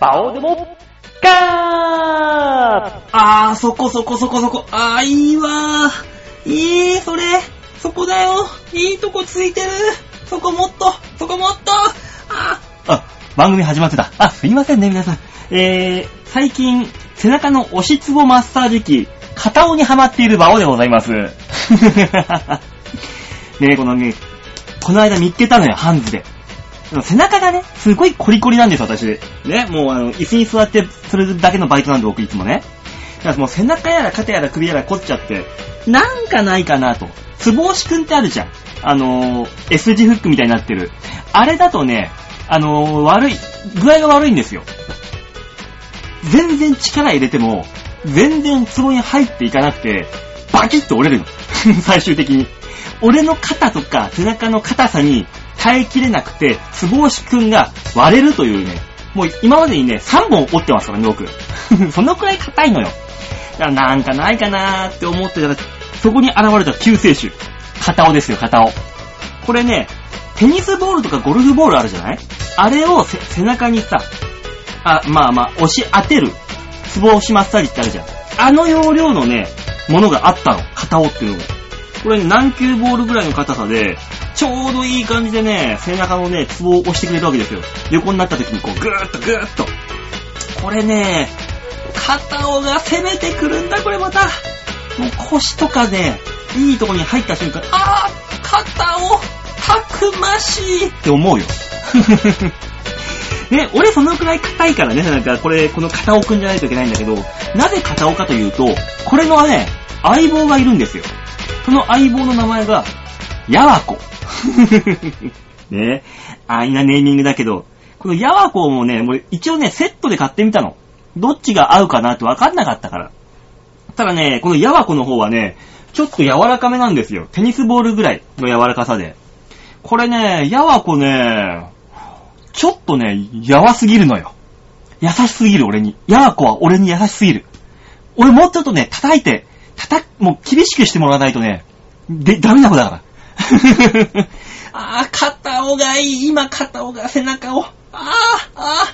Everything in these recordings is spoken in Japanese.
バオでも、ガーあー、そこそこそこそこ。あー、いいわー。いい、それ。そこだよ。いいとこついてる。そこもっと、そこもっと。ああ、番組始まってた。あ、すいませんね、皆さん。えー、最近、背中の押しつぼマッサージ機、片尾にはまっているバオでございます。ねえ、このね、この間見っけたのよ、ハンズで。背中がね、すごいコリコリなんです、私。ね、もうあの、椅子に座ってするだけのバイトなんで、僕いつもね。だからもう背中やら肩やら首やら凝っちゃって、なんかないかなと。つぼ押しくんってあるじゃん。あのー、S 字フックみたいになってる。あれだとね、あのー、悪い、具合が悪いんですよ。全然力入れても、全然ツボに入っていかなくて、バキッと折れるの。最終的に。俺の肩とか背中の硬さに耐えきれなくて、ツボ押しくんが割れるというね、もう今までにね、3本折ってますからね、僕。そのくらい硬いのよ。だからなんかないかなーって思ってたら、そこに現れた救世主。片尾ですよ、片尾。これね、テニスボールとかゴルフボールあるじゃない？あれを背中にさ、あ、まあまあ、押し当てる、ツボ押しマッサージってあるじゃん。あの容量のね、ものがあったの。片尾っていうのが。これね、何球ボールぐらいの硬さで、ちょうどいい感じでね、背中のね、ツボを押してくれるわけですよ。横になった時にこう、ぐーっとぐーっと。これね、肩尾が攻めてくるんだ、これまた。もう腰とかね、いいとこに入った瞬間、あー、肩尾、たくましいって思うよ。ね、俺そのくらい硬いからね、なんかこれ、この肩尾くんじゃないといけないんだけど、なぜ肩尾かというと、これのね、相棒がいるんですよ。その相棒の名前が、ヤワコ。ねえあいなネーミングだけど、このヤワコもね、もう一応ね、セットで買ってみたの。どっちが合うかなってわかんなかったから。ただね、このヤワコの方はね、ちょっと柔らかめなんですよ。テニスボールぐらいの柔らかさで。これね、ヤワコね、ちょっとね、やわすぎるのよ。優しすぎる俺に。ヤワコは俺に優しすぎる。俺もうちょっとね、叩いて、叩、もう厳しくしてもらわないとね、で、ダメな子だから。あー、肩尾がいい。今肩尾が背中を。あー、あ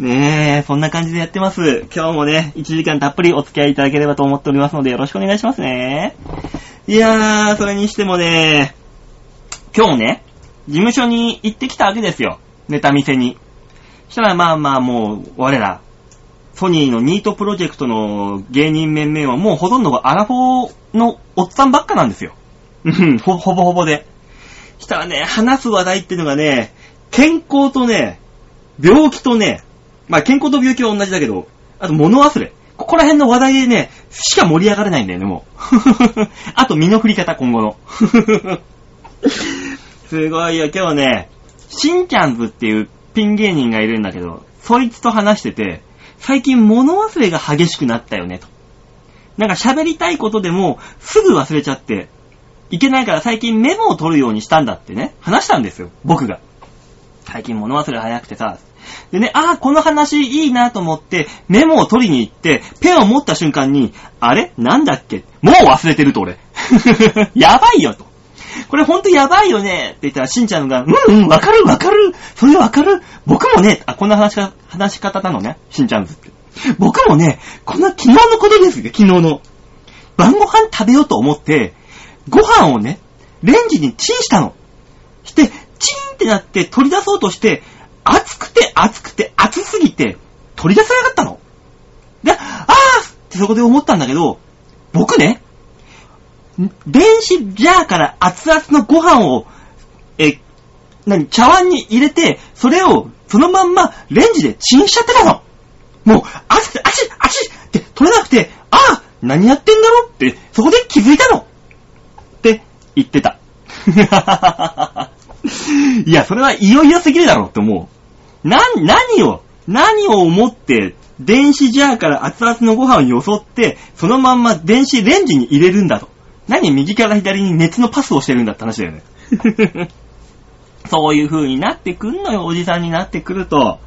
ー。ねえ、そんな感じでやってます。今日もね、1時間たっぷりお付き合いいただければと思っておりますので、よろしくお願いしますね。いやー、それにしてもね、今日ね、事務所に行ってきたわけですよ。ネタ見せに。したらまあまあもう、我ら、ソニーのニートプロジェクトの芸人面々はもうほとんどがアラフォーのおっさんばっかなんですよ。うん、ほ、ほぼほぼで。したらね、話す話題っていうのがね、健康とね、病気とね、まあ健康と病気は同じだけど、あと物忘れ。ここら辺の話題でね、しか盛り上がれないんだよね、もう。あと身の振り方、今後の。すごいよ、今日ね、しんちゃんズっていうピン芸人がいるんだけど、そいつと話してて、最近物忘れが激しくなったよね、と。なんか喋りたいことでも、すぐ忘れちゃって、いけないから最近メモを取るようにしたんだってね、話したんですよ、僕が。最近物忘れ早くてさ。でね、ああ、この話いいなと思って、メモを取りに行って、ペンを持った瞬間に、あれ？なんだっけ？もう忘れてると俺。やばいよと。これほんとやばいよねって言ったら、しんちゃんが、うんうん、わかるわかるそれわかる僕もね、あ、こんな話し話し方なのね、しんちゃんずって。僕もね、こんな昨日のことですよ、昨日の。晩ご飯食べようと思って、ご飯をね、レンジにチンしたの。して、チンってなって取り出そうとして、熱くて熱くて熱すぎて、取り出せなかったの。で、あーってそこで思ったんだけど、僕ね、電子ジャーから熱々のご飯を、え、何、茶碗に入れて、それをそのまんまレンジでチンしちゃってたの。もう、熱くて、熱い、熱いって取れなくて、ああ何やってんだろ？って、そこで気づいたの。って言ってた。いや、それはいよいよすぎるだろって思う。な、何を、何を思って、電子ジャーから熱々のご飯をよそって、そのまんま電子レンジに入れるんだと。何？右から左に熱のパスをしてるんだって話だよね。そういう風になってくんのよ、おじさんになってくると。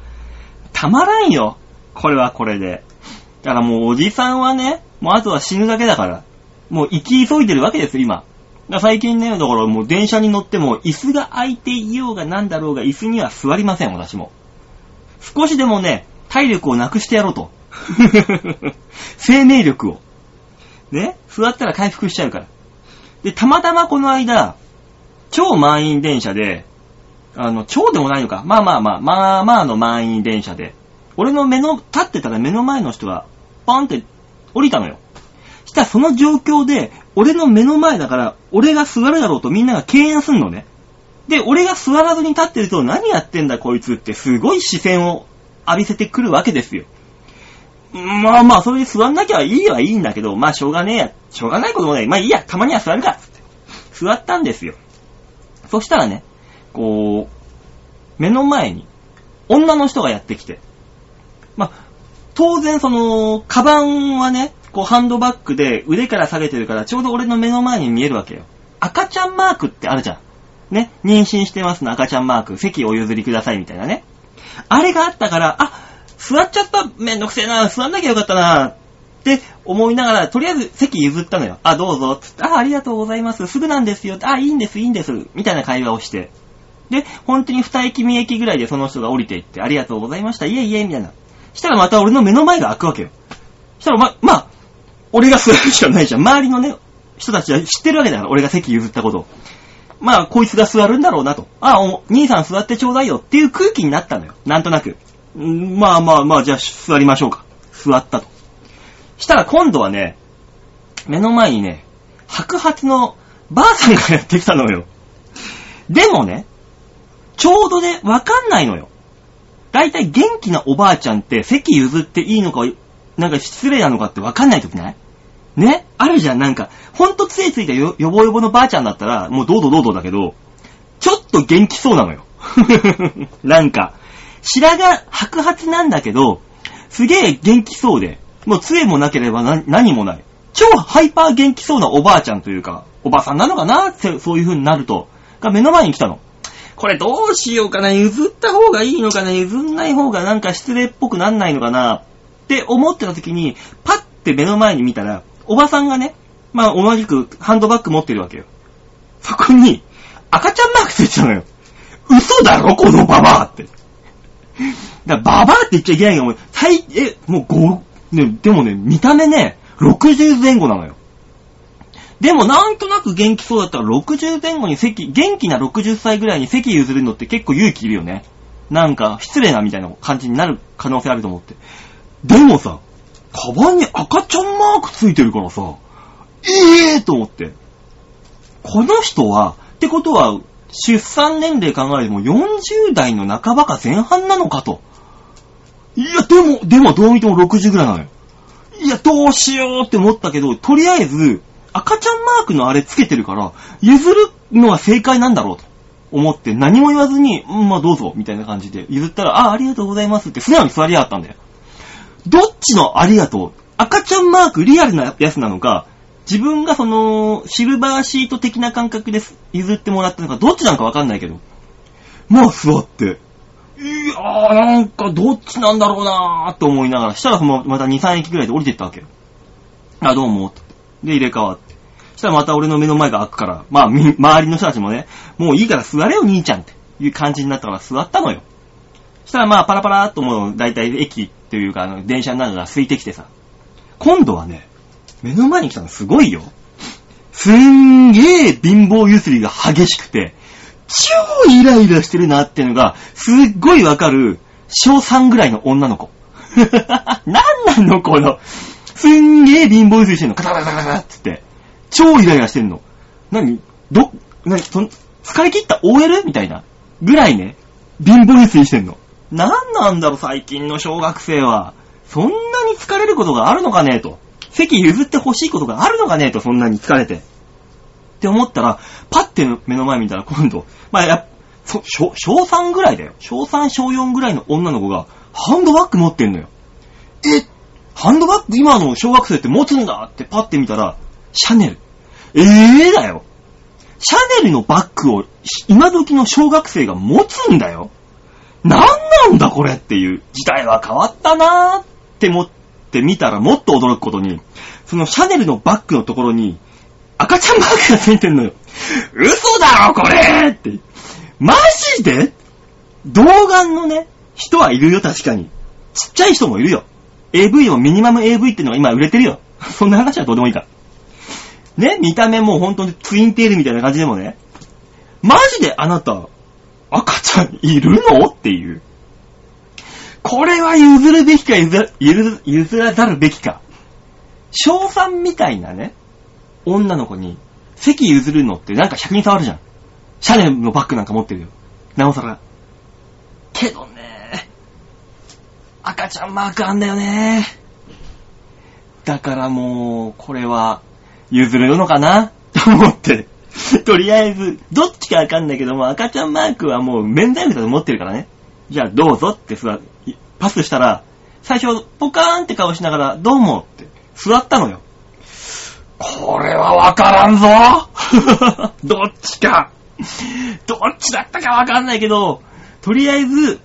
たまらんよ。これはこれで。だからもうおじさんはね、もうあとは死ぬだけだから。もう生き急いでるわけです、今。最近ね、だからもう電車に乗っても椅子が空いていようがなんだろうが椅子には座りません、私も。少しでもね、体力をなくしてやろうと。生命力を。ね？座ったら回復しちゃうから。で、たまたまこの間、超満員電車で、あの、超でもないのか。まあまあまあ、まあまあの満員電車で、俺の目の、立ってたら目の前の人が、ポンって降りたのよ。したらその状況で、俺の目の前だから、俺が座るだろうとみんなが敬遠すんのね。で、俺が座らずに立ってると、何やってんだこいつってすごい視線を浴びせてくるわけですよ。まあまあ、それで座んなきゃいいはいいんだけど、まあしょうがねえや、しょうがないこともない。まあいいや、たまには座るか、つって。座ったんですよ。そしたらね、こう、目の前に、女の人がやってきて、まあ、当然その、カバンはね、こうハンドバッグで腕から下げてるから、ちょうど俺の目の前に見えるわけよ。赤ちゃんマークってあるじゃん。ね、妊娠してますの赤ちゃんマーク、席お譲りくださいみたいなね。あれがあったから、あ、座っちゃっためんどくせえな、座んなきゃよかったな、って思いながら、とりあえず席譲ったのよ。あ、どうぞ、つって、あ、ありがとうございます。すぐなんですよ。あ、いいんです、いいんです。みたいな会話をして。で、本当に二駅三駅ぐらいでその人が降りていって、ありがとうございました。いえいえ、みたいな。したらまた俺の目の前が開くわけよ。したらま、まあ、俺が座るしかないじゃん。周りのね、人たちは知ってるわけだから、俺が席譲ったことを。まあ、こいつが座るんだろうなと。あ、お、兄さん座ってちょうだいよっていう空気になったのよ。なんとなく。んまあまあまあ、じゃあ座りましょうか。座ったと。したら今度はね、目の前にね、白髪のばあさんがやってきたのよ。でもね、ちょうどね、わかんないのよ。だいたい元気なおばあちゃんって席譲っていいのか、なんか失礼なのかってわかんないときない？ね？あるじゃん、なんか、ほんと杖ついたよ、よぼよぼのばあちゃんだったら、もうどうぞどうぞだけど、ちょっと元気そうなのよ。なんか、白髪、白髪なんだけど、すげえ元気そうで、もう杖もなければ何もない。超ハイパー元気そうなおばあちゃんというか、おばさんなのかな？ってそういう風になると、が目の前に来たの。これどうしようかな譲った方がいいのかな譲んない方がなんか失礼っぽくなんないのかなって思ってた時に、パッて目の前に見たら、おばさんがね、まあ同じくハンドバッグ持ってるわけよ。そこに、赤ちゃんマークついてたのよ。嘘だろこのババアって。だババアって言っちゃいけないよ。最、え、もう5、ね、でもね、見た目ね、60前後なのよ。でもなんとなく元気そうだったら60前後に席、元気な60歳ぐらいに席譲るのって結構勇気いるよね。なんか失礼なみたいな感じになる可能性あると思って。でもさ、カバンに赤ちゃんマークついてるからさ、ええー、と思って。この人は、ってことは、出産年齢考えても40代の半ばか前半なのかと。いや、でも、でもどう見ても60ぐらいなのよ。いや、どうしようって思ったけど、とりあえず、赤ちゃんマークのあれつけてるから、譲るのは正解なんだろうと思って何も言わずに、うん、まあどうぞ、みたいな感じで譲ったら、あ、ありがとうございますって素直に座り合ったんだよ。どっちのありがとう赤ちゃんマークリアルなやつなのか、自分がその、シルバーシート的な感覚で譲ってもらったのか、どっちなのかわかんないけど。まあ座って。いやー、なんかどっちなんだろうなーって思いながら、したらそのまた2、3駅ぐらいで降りてったわけよ。あ、どうも。で、入れ替わって。したらまた俺の目の前が開くから、まあ、周りの人たちもね、もういいから座れよ、兄ちゃんっていう感じになったから座ったのよ。したらまあ、パラパラーっともう、だいたい駅っていうか、あの、電車の中が空いてきてさ。今度はね、目の前に来たのすごいよ。すんげえ貧乏ゆすりが激しくて、超イライラしてるなっていうのが、すっごいわかる、小3ぐらいの女の子。なんなのこの、すんげえ貧乏ゆすりしてんの。カタカタカタカタってって。超イライラしてんの。何？ど、なに、そん、疲れ切った？OL? みたいな。ぐらいね、貧乏ゆすりしてんの。なんなんだろ、最近の小学生は。そんなに疲れることがあるのかねと。席譲って欲しいことがあるのかねと、そんなに疲れて。って思ったら、パッて目の前見たら今度、まあ、や小、小3ぐらいだよ。小3、小4ぐらいの女の子が、ハンドバッグ持ってんのよ。えハンドバッグ今の小学生って持つんだ？ってパッて見たら、シャネル。ええー、だよ。シャネルのバッグを今時の小学生が持つんだよ。なんなんだこれっていう時代は変わったなーって思ってみたらもっと驚くことに、そのシャネルのバッグのところに赤ちゃんマークがついてんのよ。嘘だろこれって。マジで？童顔のね、人はいるよ確かに。ちっちゃい人もいるよ。AV をミニマム AV ってのが今売れてるよ。そんな話はどうでもいいから。ね、見た目も本当にツインテールみたいな感じでもね、マジであなた、赤ちゃんいるの？っていう。これは譲るべきか譲ら譲らざるべきか。小3みたいなね、女の子に席譲るのってなんか100人触るじゃん。シャネルのバッグなんか持ってるよ。なおさら。けどね、赤ちゃんマークあんだよね。だからもう、これは、譲れるのかな？と思って。とりあえず、どっちかわかんないけども、赤ちゃんマークはもう免罪符だと思ってるからね。じゃあどうぞって座、パスしたら、最初、ポカーンって顔しながら、どうもって座ったのよ。これはわからんぞ どっちか。どっちだったかわかんないけど、とりあえず、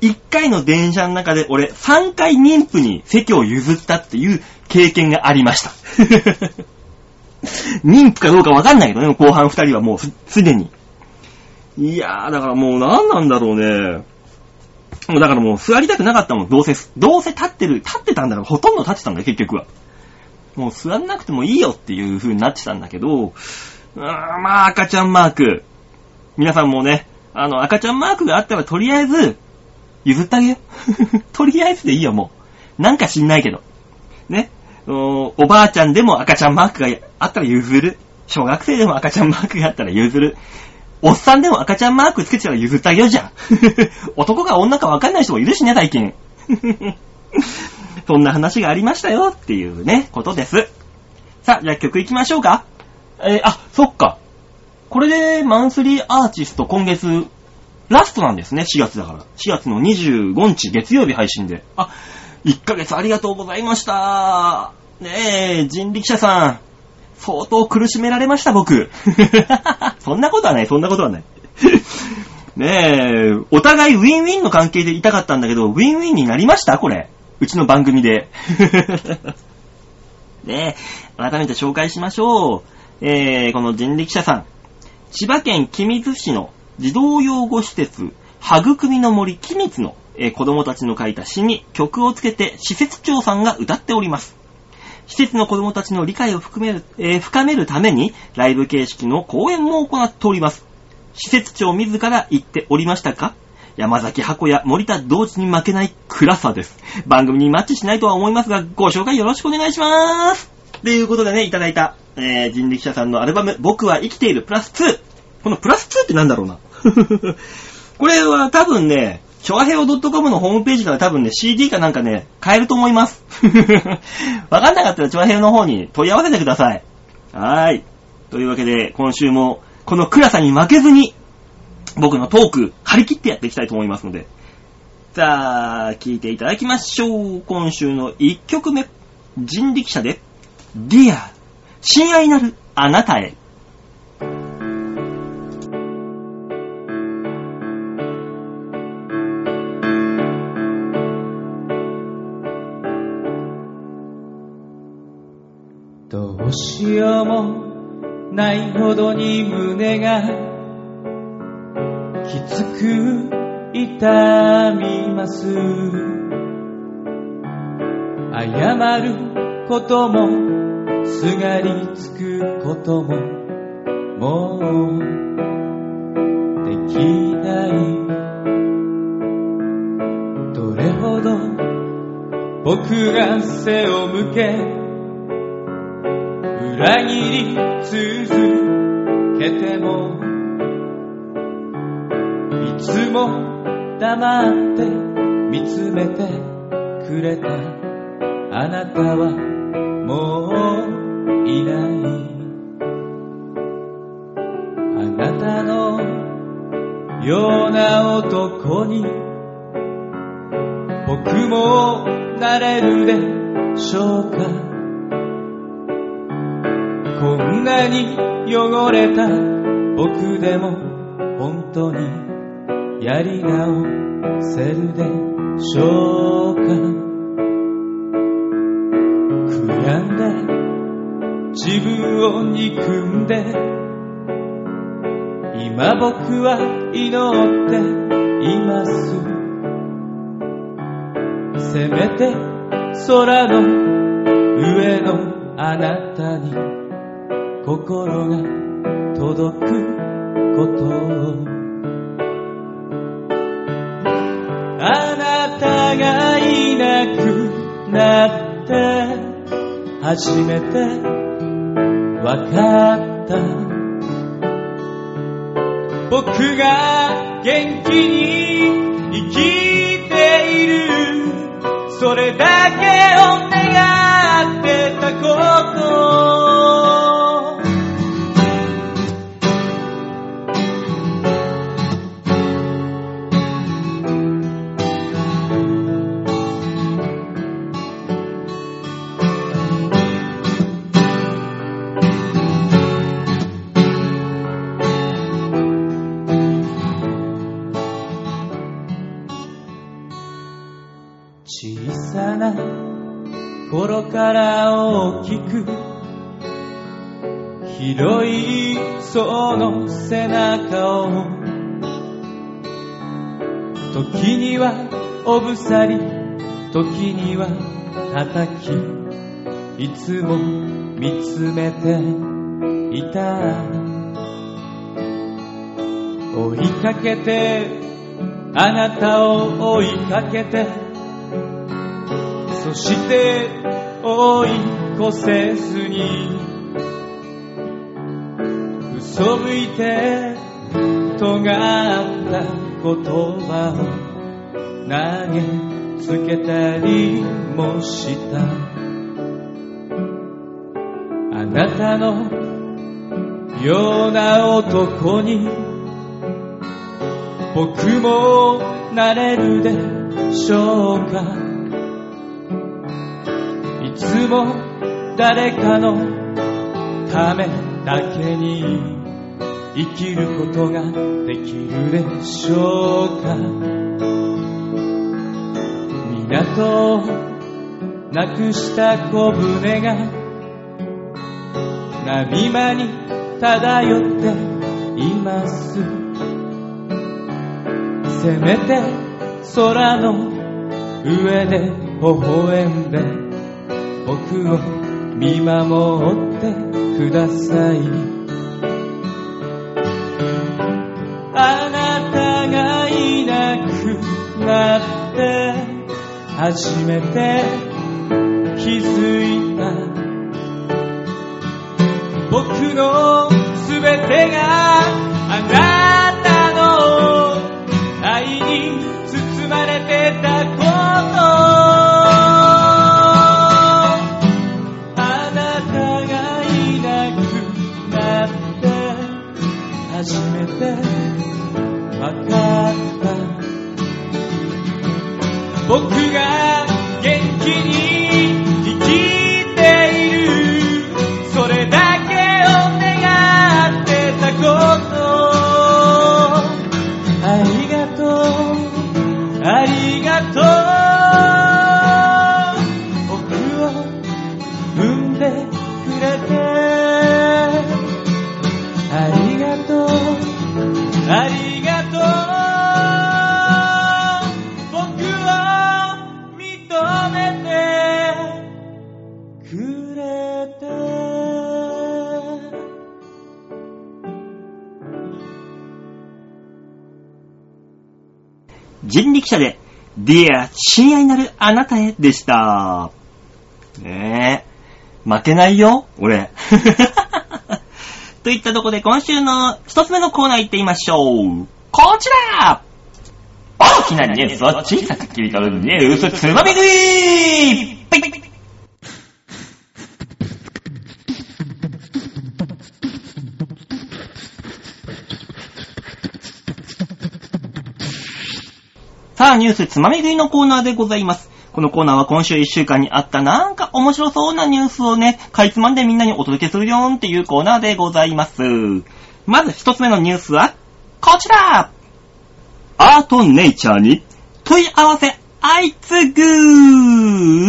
1回の電車の中で俺3回妊婦に席を譲ったっていう経験がありました。妊婦かどうかわかんないけどね、後半2人はもうすすでに。いやー、だからもう何なんだろうね。もうだからもう座りたくなかったもん、どうせ、どうせ立ってる、立ってたんだろう、ほとんど立ってたんだよ、結局は。もう座んなくてもいいよっていう風になってたんだけど、うーん、まあ赤ちゃんマーク。皆さんもね、あの赤ちゃんマークがあったらとりあえず、譲ってあげよ。とりあえずでいいよ、もう。なんか知んないけど。ね。おばあちゃんでも赤ちゃんマークがあったら譲る。小学生でも赤ちゃんマークがあったら譲る。おっさんでも赤ちゃんマークつけてたら譲ってあげようじゃん。男か女か分かんない人もいるしね、最近。そんな話がありましたよっていうね、ことです。さあ、じゃあ曲行きましょうか。えーあ、そっか。これでマンスリーアーティスト今月ラストなんですね、4月だから。4月の25日月曜日配信で。あ、1ヶ月ありがとうございました。ねえ、人力車さん。相当苦しめられました、僕。そんなことはない、そんなことはない。ねえ、お互いウィンウィンの関係でいたかったんだけど、ウィンウィンになりましたこれ。うちの番組で。ねえ、改めて紹介しましょう。えー、この人力車さん。千葉県君津市の児童養護施設、育みの森君津の、えー子供たちの書いた詩に曲をつけて施設長さんが歌っております。施設の子供たちの理解を含める、えー深めるために、ライブ形式の講演も行っております。施設長自ら言っておりましたか？山崎箱や森田同時に負けない暗さです。番組にマッチしないとは思いますが、ご紹介よろしくお願いしまーす。ということでね、いただいた、えー、人力車さんのアルバム、僕は生きているプラス2。このプラス2ってなんだろうな？これは多分ね、チョアヘオ .com のホームページから多分ね、CD かなんかね、買えると思います。わかんなかったらチョアヘオの方に問い合わせてください。はーい。というわけで、今週も、この暗さに負けずに、僕のトーク、張り切ってやっていきたいと思いますので。さあ、聞いていただきましょう。今週の1曲目、人力車で、Dear、親愛なるあなたへ。しようもないほどに胸がきつく痛みます。謝ることもすがりつくことももうできない。どれほど僕が背を向け裏切り続けてもいつも黙って見つめてくれたあなたはもういない。あなたのような男に僕もなれるでしょうか。に汚れた。僕でも本当にやり直せるでしょうか。悔やんで自分を憎んで。今僕は祈っていますせめて空の上のあなたに。心が届くことをあなたがいなくなって初めてわかった僕が元気に生きている。それだけを願ってたこと。から大きく広いその背中を時にはおぶさり時には叩きいつも見つめていた。追いかけてあなたを追いかけてそして追い越せずに嘘吹いて尖った言葉を投げつけたりもした。あなたのような男に僕もなれるでしょうか。つも誰かのためだけに生きることができるでしょうか。港をなくした小舟が波間に漂っています。せめて空の上で微笑んで僕を見守ってください。あなたがいなくなって初めて気づいた。僕のすべてがあなたの愛に包まれてた。てわかった。僕が元気に人力車で、Dear 親愛なるあなたへでした。ねえ。負けないよ、俺。といったとこで今週の一つ目のコーナー行ってみましょう。こちら大きなニュースを小さく切り取るニュースつまみ食いさあ、ニュースつまみ食いのコーナーでございます。このコーナーは今週1週間にあったなんか面白そうなニュースをね、かいつまんでみんなにお届けするよーんっていうコーナーでございます。まず一つ目のニュースは、こちらアートネイチャーに問い合わせ相次ぐ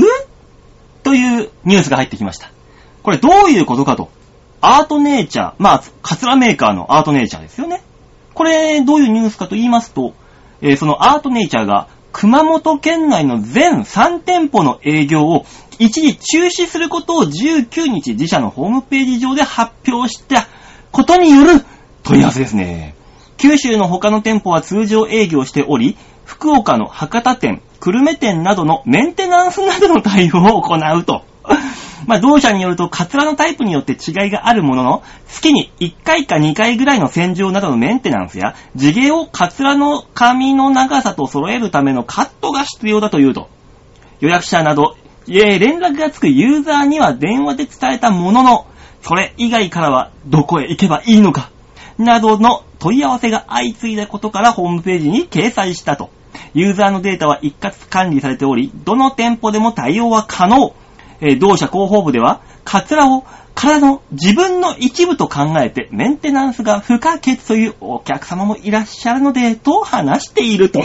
ーというニュースが入ってきました。これどういうことかと。アートネイチャー、まあ、カツラメーカーのアートネイチャーですよね。これ、どういうニュースかと言いますと、えーそのアートネイチャーが熊本県内の全3店舗の営業を一時中止することを19日自社のホームページ上で発表したことによる問い合わせですね。九州の他の店舗は通常営業しており、福岡の博多店、久留米店などのメンテナンスなどの対応を行うと。まあ、同社によると、カツラのタイプによって違いがあるものの、月に1回か2回ぐらいの洗浄などのメンテナンスや、地毛をカツラの髪の長さと揃えるためのカットが必要だというと。予約者など、え連絡がつくユーザーには電話で伝えたものの、それ以外からはどこへ行けばいいのか、などの問い合わせが相次いだことからホームページに掲載したと。ユーザーのデータは一括管理されており、どの店舗でも対応は可能。え同社広報部では、カツラを体の自分の一部と考えてメンテナンスが不可欠というお客様もいらっしゃるので、と話していると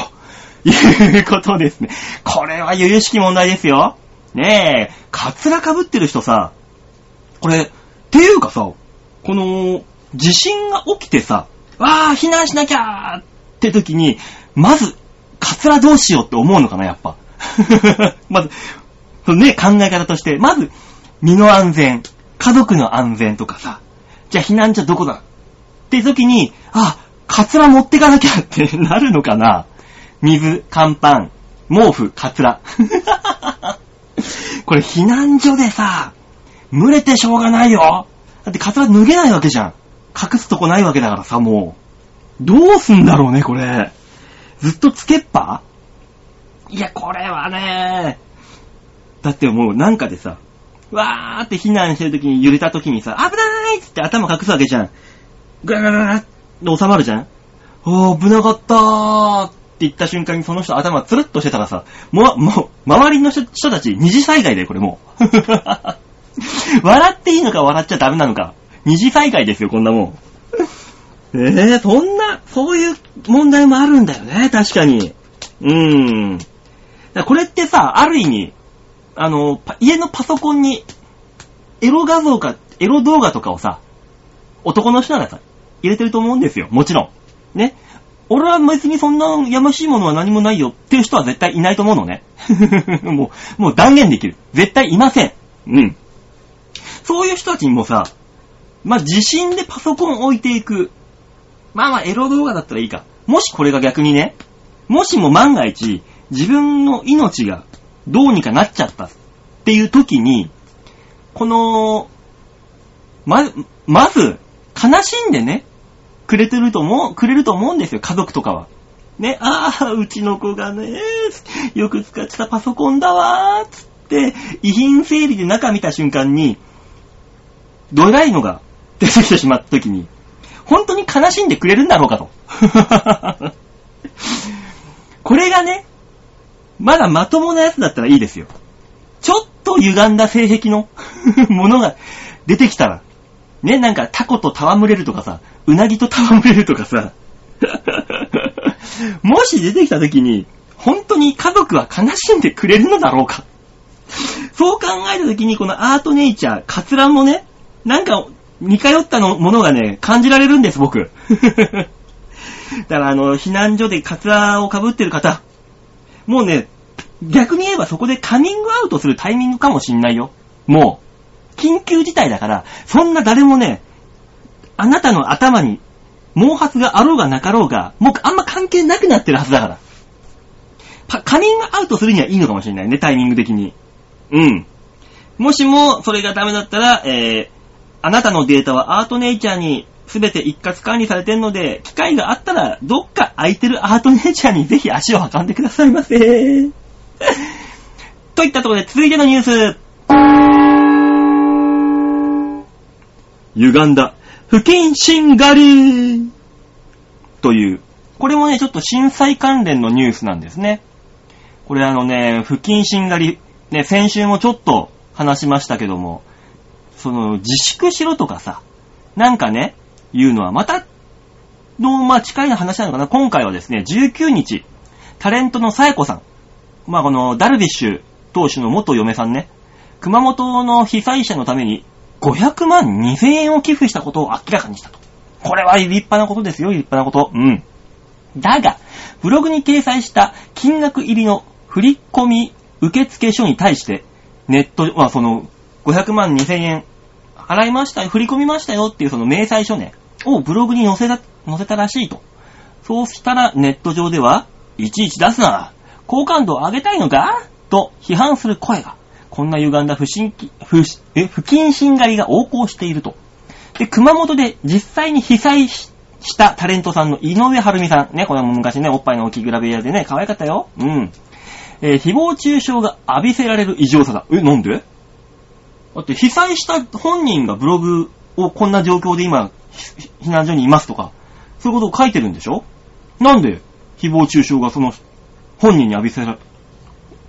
いうことですね。これは由々しき問題ですよ。ねえ、カツラ被ってる人さ、これ、っていうかさ、この、地震が起きてさ、わー、避難しなきゃーって時に、まず、カツラどうしようって思うのかな、やっぱ。まず、ね、考え方として、まず、身の安全、家族の安全とかさ、じゃあ避難所どこだって時に、あ、カツラ持ってかなきゃ ってなるのかな水、乾パン、毛布、カツラ。これ避難所でさ、蒸れてしょうがないよ。だってカツラ脱げないわけじゃん。隠すとこないわけだからさ、もう。どうすんだろうね、これ。ずっとつけっぱ？いや、これはね、だってもうなんかでさ、わーって避難してる時に揺れた時にさ、危ないっって頭隠すわけじゃん。ぐらぐらぐらって収まるじゃんおー、危なかったーって言った瞬間にその人頭つるっとしてたらさ、もう、もう、周りの人たち二次災害だよ、これもう。笑っていいのか笑っちゃダメなのか。二次災害ですよ、こんなもん。えー、そんな、そういう問題もあるんだよね、確かに。うーん。これってさ、ある意味、あの、家のパソコンに、エロ画像か、エロ動画とかをさ、男の人ならさ、入れてると思うんですよ。もちろん。ね。俺は別にそんなやましいものは何もないよっていう人は絶対いないと思うのね。もう、もう断言できる。絶対いません。うん。そういう人たちにもさ、まあ、地震でパソコン置いていく。まあまあ、エロ動画だったらいいか。もしこれが逆にね、もしも万が一、自分の命がどうにかなっちゃったっていう時に、この、ま、まず、悲しんでね、くれてると思う、くれると思うんですよ、家族とかは。ね、ああ、うちの子がね、よく使ってたパソコンだわー、つって、遺品整理で中見た瞬間に、どえらいのが出てきてしまった時に、本当に悲しんでくれるんだろうかと。これがね、まだまともなやつだったらいいですよ。ちょっと歪んだ性癖の ものが出てきたら、ね、なんかタコと戯れるとかさ、うなぎと戯れるとかさ、もし出てきた時に、本当に家族は悲しんでくれるのだろうか。そう考えた時に、このアートネイチャー、カツラもね、なんか似通ったのものがね、感じられるんです、僕。だからあの、避難所でカツラを被ってる方、もうね、逆に言えばそこでカミングアウトするタイミングかもしんないよ。もう、緊急事態だから、そんな誰もね、あなたの頭に毛髪があろうがなかろうが、もうあんま関係なくなってるはずだから。カミングアウトするにはいいのかもしれないね、タイミング的に。うん。もしも、それがダメだったら、えー、あなたのデータはアートネイチャーに全て一括管理されてるので、機会があったら、どっか空いてるアートネイチャーにぜひ足を運んでくださいませ。といったところで、続いてのニュース。歪んだ、不謹慎狩りという、これもね、ちょっと震災関連のニュースなんですね。これあのね、不謹慎狩り、ね、先週もちょっと話しましたけども、その、自粛しろとかさ、なんかね、言うのはまた、の、まあ、近い話なのかな。今回はですね、19日、タレントのさえこさん、まあ、この、ダルビッシュ投手の元嫁さんね、熊本の被災者のために、500万2000円を寄付したことを明らかにしたと。これは立派なことですよ、立派なこと。うん。だが、ブログに掲載した金額入りの振込受付書に対して、ネット、まあその、500万2000円払いましたよ、振り込みましたよっていうその明細書ね、をブログに載せた、載せたらしいと。そうしたらネット上では、いちいち出すな。好感度を上げたいのか？と批判する声が。こんな歪んだ不審き、不、え、不謹慎狩りが横行していると。で、熊本で実際に被災したタレントさんの井上晴美さん。ね、これも昔ね、おっぱいの大きいグラビアでね、可愛かったよ。うん。えー誹謗中傷が浴びせられる異常さだ。え、なんで？だって被災した本人がブログをこんな状況で今、避難所にいますとか、そういうことを書いてるんでしょ？なんで誹謗中傷がその本人に浴びせら、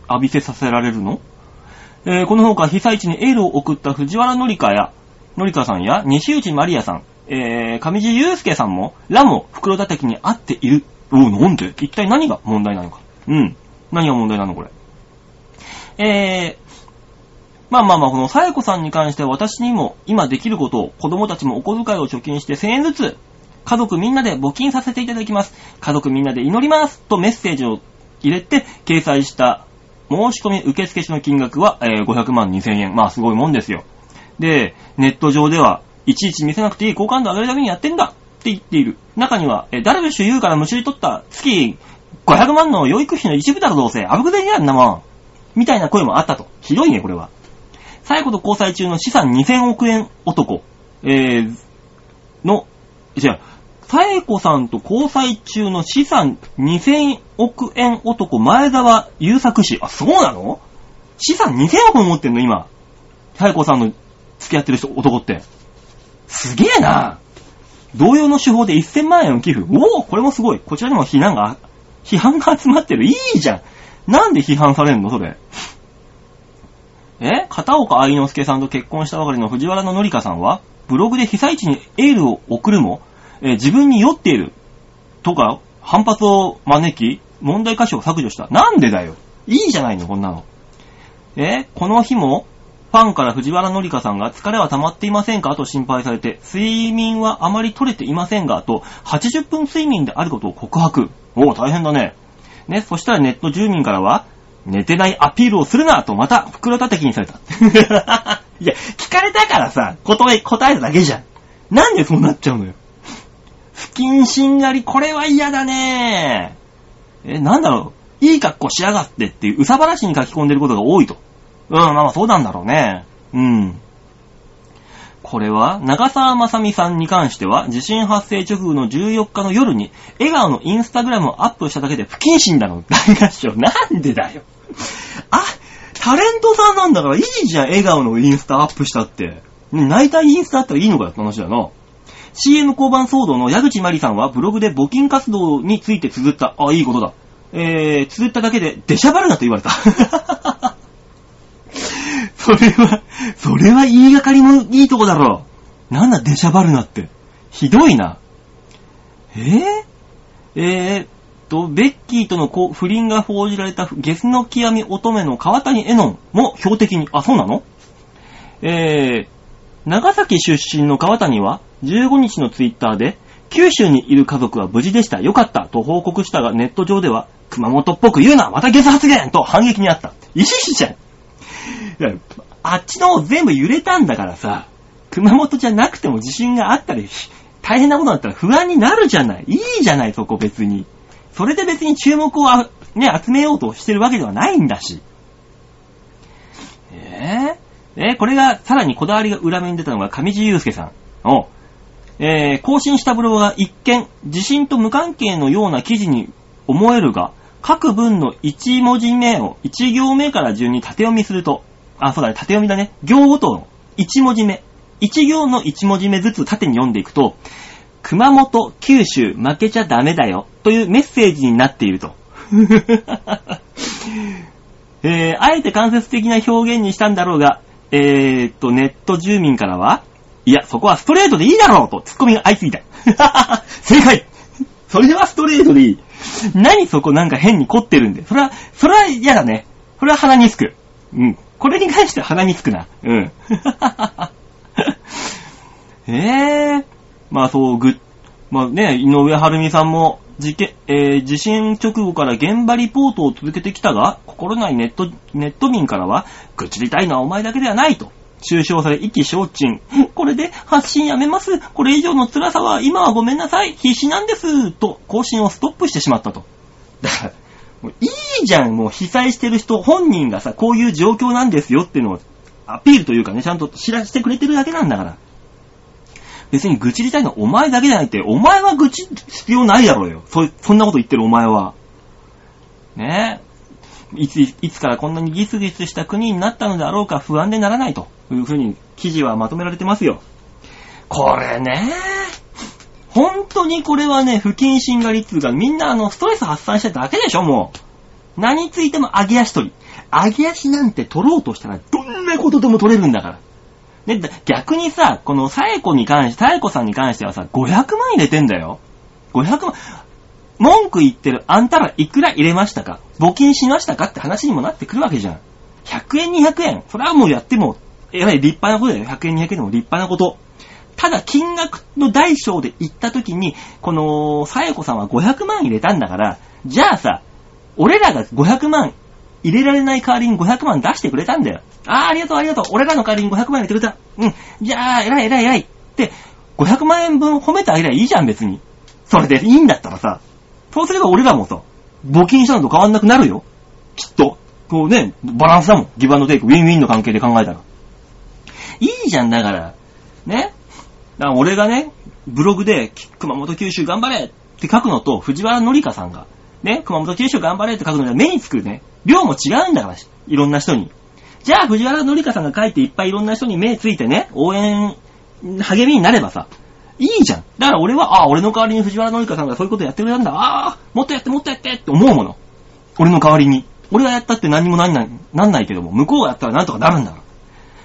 浴びせさせられるの？えーこの他被災地にエールを送った藤原紀香や、紀香さんや西内まりやさん、えー、上地雄介さんも、ラも袋叩きに合っている。おなんで？一体何が問題なのか？うん。何が問題なのこれ？え、まあまあまあ、このさやこさんに関しては私にも今できることを子供たちもお小遣いを貯金して1000円ずつ家族みんなで募金させていただきます。家族みんなで祈りますとメッセージを入れて掲載した申し込み受付書の金額は、500万2000円。まあすごいもんですよ。で、ネット上では、いちいち見せなくていい好感度上げるためにやってんだって言っている。中には、えダルビッシュ有からむしり取った月500万の養育費の一部だろどうせ。あぶくぜにやんなもん。みたいな声もあったと。ひどいね、これは。最後と交際中の資産2000億円男、えー、の、じゃあ、サエコさんと交際中の資産2000億円男、前澤友作氏。あ、そうなの？資産2000億も持ってんの、今。サエコさんの付き合ってる人、男って。すげえな。同様の手法で1000万円を寄付。おおこれもすごい。こちらにも非難が、批判が集まってる。いいじゃん。なんで批判されんのそれ。え？片岡愛之助さんと結婚したばかりの藤原ののりかさんは、ブログで被災地にエールを送るも、え自分に酔っているとか、反発を招き、問題箇所を削除した。なんでだよ？いいじゃないの、こんなの。え？この日も、ファンから藤原のりかさんが疲れは溜まっていませんか？と心配されて、睡眠はあまり取れていませんが、と、80分睡眠であることを告白。おお、大変だね。ね、そしたらネット住民からは、寝てないアピールをするなとまた袋叩きにされた。いや、聞かれたからさ、答え、答えただけじゃん。なんでそうなっちゃうのよ。不謹慎狩り、これは嫌だねえ、なんだろう。いい格好しやがってっていう、うさばらしに書き込んでることが多いと。うん、まあまあそうなんだろうね。うん。これは、長澤まさみさんに関しては、地震発生直後の14日の夜に、笑顔のインスタグラムをアップしただけで不謹慎だの、大合唱。なんでだよ。あ、タレントさんなんだからいいじゃん、笑顔のインスタアップしたって。泣いたインスタあったらいいのかよって話だな。CM 交番騒動の矢口まりさんはブログで募金活動について綴った。あ、いいことだ。えー、綴っただけで、出しゃばるなと言われた。それは、それは言いがかりのいいとこだろう。なんだ、出しゃばるなって。ひどいな。え？ー、えーっと、ベッキーとの不倫が報じられたゲスの極み乙女の川谷絵音も標的に、あ、そうなの？えー、長崎出身の川谷は15日のツイッターで、九州にいる家族は無事でした。よかった。と報告したが、ネット上では、熊本っぽく言うなまたゲス発言と反撃にあった。いしじゃん。あっちの方全部揺れたんだからさ、熊本じゃなくても地震があったり、大変なことだったら不安になるじゃない。いいじゃない、そこ別に。それで別に注目をね、集めようとしてるわけではないんだし。えー、えーこれが、さらにこだわりが裏目に出たのが上地雄介さん。おえー更新したブログが一見、地震と無関係のような記事に思えるが、各文の1文字目を1行目から順に縦読みすると、あ、そうだね、縦読みだね。行ごとの1文字目。1行の1文字目ずつ縦に読んでいくと、熊本、九州、負けちゃダメだよ、というメッセージになっていると。えー、あえて間接的な表現にしたんだろうが、えーっと、ネット住民からは、いや、そこはストレートでいいだろうとツッコミが相次いだ。正解それはストレートでいい。何そこなんか変に凝ってるんで。それは、それは嫌だね。それは鼻につく。うん。これに関しては鼻につくな。うん。え えー。まあそう、ぐ、まあね、井上晴美さんも、事件、えー地震直後から現場リポートを続けてきたが、心ないネット、ネット民からは、愚痴りたいのはお前だけではないと。中傷され、意気消沈。これで発信やめます。これ以上の辛さは今はごめんなさい。必死なんです。と、更新をストップしてしまったと。だから、いいじゃん。もう被災してる人、本人がさ、こういう状況なんですよっていうのをアピールというかね、ちゃんと知らせてくれてるだけなんだから。別に愚痴りたいのはお前だけじゃないって、お前は愚痴必要ないだろうよ。そ、そんなこと言ってるお前は。ねえ。いつ、いつからこんなにギスギスした国になったのであろうか不安でならないというふうに記事はまとめられてますよ。これね、本当にこれはね、不謹慎が率がみんなあのストレス発散しただけでしょ、もう。何ついても揚げ足取り。揚げ足なんて取ろうとしたらどんなことでも取れるんだから。ね、だ逆にさ、このサエコに関して、サエコさんに関してはさ、500万入れてんだよ。500万。文句言ってるあんたらいくら入れましたか？募金しましたかって話にもなってくるわけじゃん。100円200円。それはもうやっても、えらい立派なことだよ。100円200円でも立派なこと。ただ金額の大小で言った時に、この、サエコさんは500万入れたんだから、じゃあさ、俺らが500万入れられない代わりに500万出してくれたんだよ。ああ、ありがとうありがとう。俺らの代わりに500万入れてくれた。うん。じゃあ、偉い偉い偉い。って、500万円分褒めてあげりゃいいじゃん、別に。それでいいんだったらさ。そうすれば俺らもさ、募金したのと変わんなくなるよ。きっと。こうね、バランスだもん。ギブアンドテイク、ウィンウィンの関係で考えたら。いいじゃん、だから。ね？だから俺がね、ブログで、熊本九州頑張れって書くのと、藤原紀香さんが、ね、熊本九州頑張れって書くので目につくね、量も違うんだから、いろんな人に。じゃあ、藤原紀香さんが書いていっぱいいろんな人に目ついてね、応援、励みになればさ、いいじゃん。だから俺は、ああ、俺の代わりに藤原紀香さんがそういうことやってくれたんだ。ああ、もっとやってもっとやってって思うもの。俺の代わりに。俺がやったって何もなんない、なんないけども、向こうがやったらなんとかなるんだから。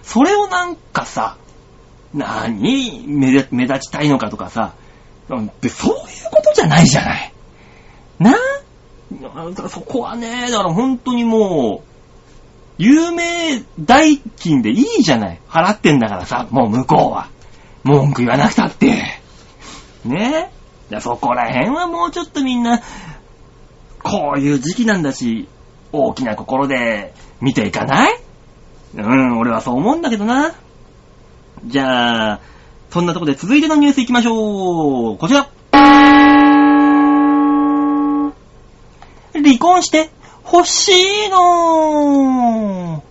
それをなんかさ、何？目立目立ちたいのかとかさ、そういうことじゃないじゃない。な？そこはね、だから本当にもう、有名代金でいいじゃない。払ってんだからさ、もう向こうは。文句言わなくたって。ね？じゃそこら辺はもうちょっとみんな、こういう時期なんだし、大きな心で見ていかない？うん、俺はそう思うんだけどな。じゃあ、そんなとこで続いてのニュース行きましょう。こちら。離婚して欲しいの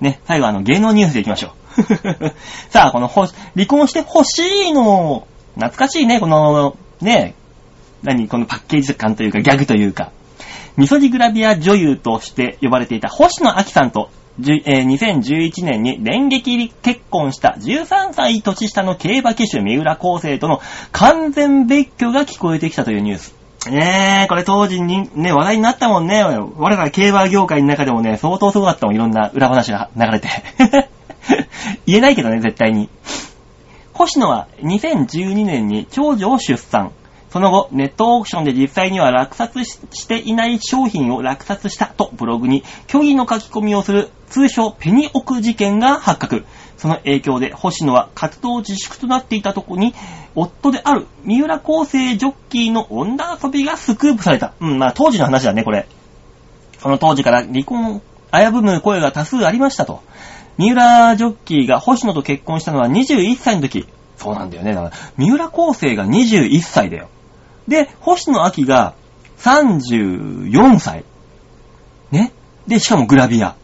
ね、最後あの芸能ニュースで行きましょう。さあ、このほ離婚して欲しいの懐かしいね、この、ね、何、このパッケージ感というかギャグというか。ミソジグラビア女優として呼ばれていた星野亜紀さんと、じえー2011年に連撃結婚した13歳年下の競馬騎手三浦康生との完全別居が聞こえてきたというニュース。ねえ、これ当時にね、話題になったもんね。我ら競馬業界の中でもね、相当すごかったもん、いろんな裏話が流れて。言えないけどね、絶対に。星野は2012年に長女を出産。その後、ネットオークションで実際には落札していない商品を落札したとブログに虚偽の書き込みをする通称ペニオク事件が発覚。その影響で星野は活動自粛となっていたとこに、夫である三浦康生ジョッキーの女遊びがスクープされた。うん、まあ当時の話だね、これ。その当時から離婚を危ぶむ声が多数ありましたと。三浦ジョッキーが星野と結婚したのは21歳の時。そうなんだよね。だから、三浦康生が21歳だよ。で、星野秋が34歳。ね？で、しかもグラビア。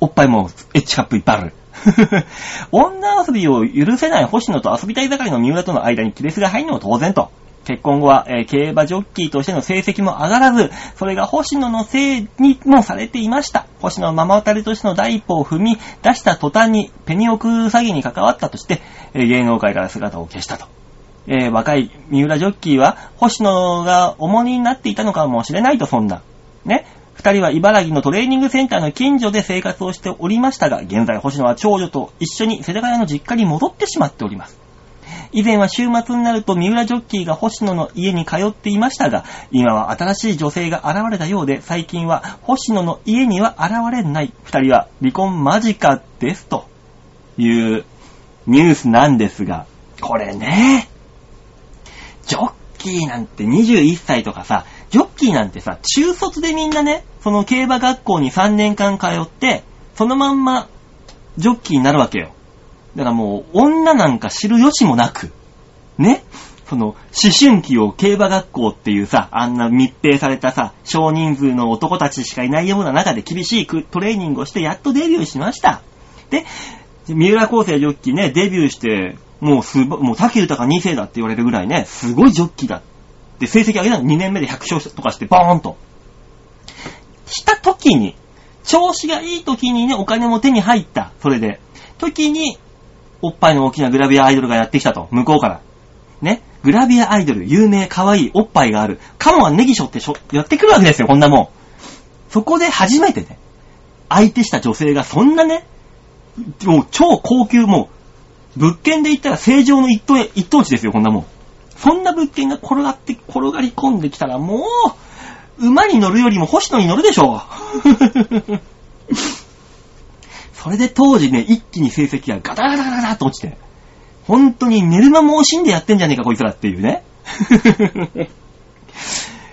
おっぱいもエッチカップいっぱいある。女遊びを許せない星野と遊びたい盛りの三浦との間に亀裂が入るのも当然と。結婚後は、えー競馬ジョッキーとしての成績も上がらず、それが星野のせいにもされていました。星野はママタレとしての第一歩を踏み出した途端にペニオク詐欺に関わったとして、えー芸能界から姿を消したと。えー若い三浦ジョッキーは星野が重荷になっていたのかもしれないとそんな。ね。二人は茨城のトレーニングセンターの近所で生活をしておりましたが、現在星野は長女と一緒に世田谷の実家に戻ってしまっております。以前は週末になると三浦ジョッキーが星野の家に通っていましたが、今は新しい女性が現れたようで、最近は星野の家には現れない。二人は離婚間近です。というニュースなんですが、これね、ジョッキーなんて21歳とかさ、ジョッキーなんてさ、中卒でみんなね、その競馬学校に3年間通って、そのまんま、ジョッキーになるわけよ。だからもう、女なんか知る余地もなく、ねその、思春期を競馬学校っていうさ、あんな密閉されたさ、少人数の男たちしかいないような中で厳しいトレーニングをしてやっとデビューしました。で、三浦康生ジョッキーね、デビューして、もうすば、もう滝豊2世だって言われるぐらいね、すごいジョッキーだ。で、成績上げたの2年目で100勝とかして、ボーンと。した時に、調子がいい時にね、お金も手に入った。それで。時に、おっぱいの大きなグラビアアイドルがやってきたと。向こうから。ね。グラビアアイドル、有名、可愛い、おっぱいがある。カモはネギショってしょ、やってくるわけですよ、こんなもん。そこで初めてね、相手した女性がそんなね、もう超高級、もう、物件で言ったら正常の一等一等地ですよ、こんなもん。そんな物件が転がって、転がり込んできたらもう、馬に乗るよりも星野に乗るでしょう。それで当時ね、一気に成績がガタガタガタガタと落ちて、本当に寝る間も惜しんでやってんじゃねえか、こいつらっていうね。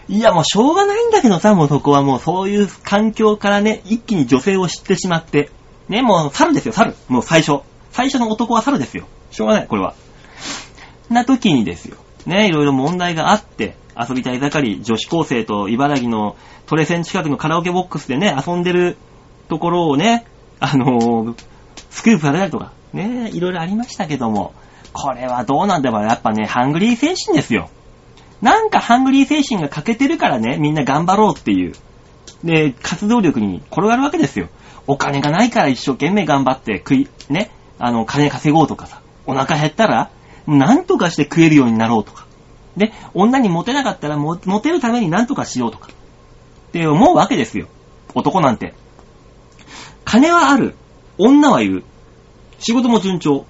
いや、もうしょうがないんだけどさ、もうそこはもうそういう環境からね、一気に女性を知ってしまって。ね、もう猿ですよ、猿。もう最初。最初の男は猿ですよ。しょうがない、これは。な時にですよ。ね、いろいろ問題があって、遊びたい盛り、女子高生と茨城のトレセン近くのカラオケボックスでね、遊んでるところをね、あのースクープされたりとか、ね、いろいろありましたけども、これはどうなんだろう、やっぱね、ハングリー精神ですよ。なんかハングリー精神が欠けてるからね、みんな頑張ろうっていう。で、活動力に転がるわけですよ。お金がないから一生懸命頑張って食い、ね、あの、金稼ごうとかさ、お腹減ったら、なんとかして食えるようになろうとか。で、女にモテなかったらモモテるためになんとかしようとか。って思うわけですよ。男なんて。金はある。女はいる。仕事も順調。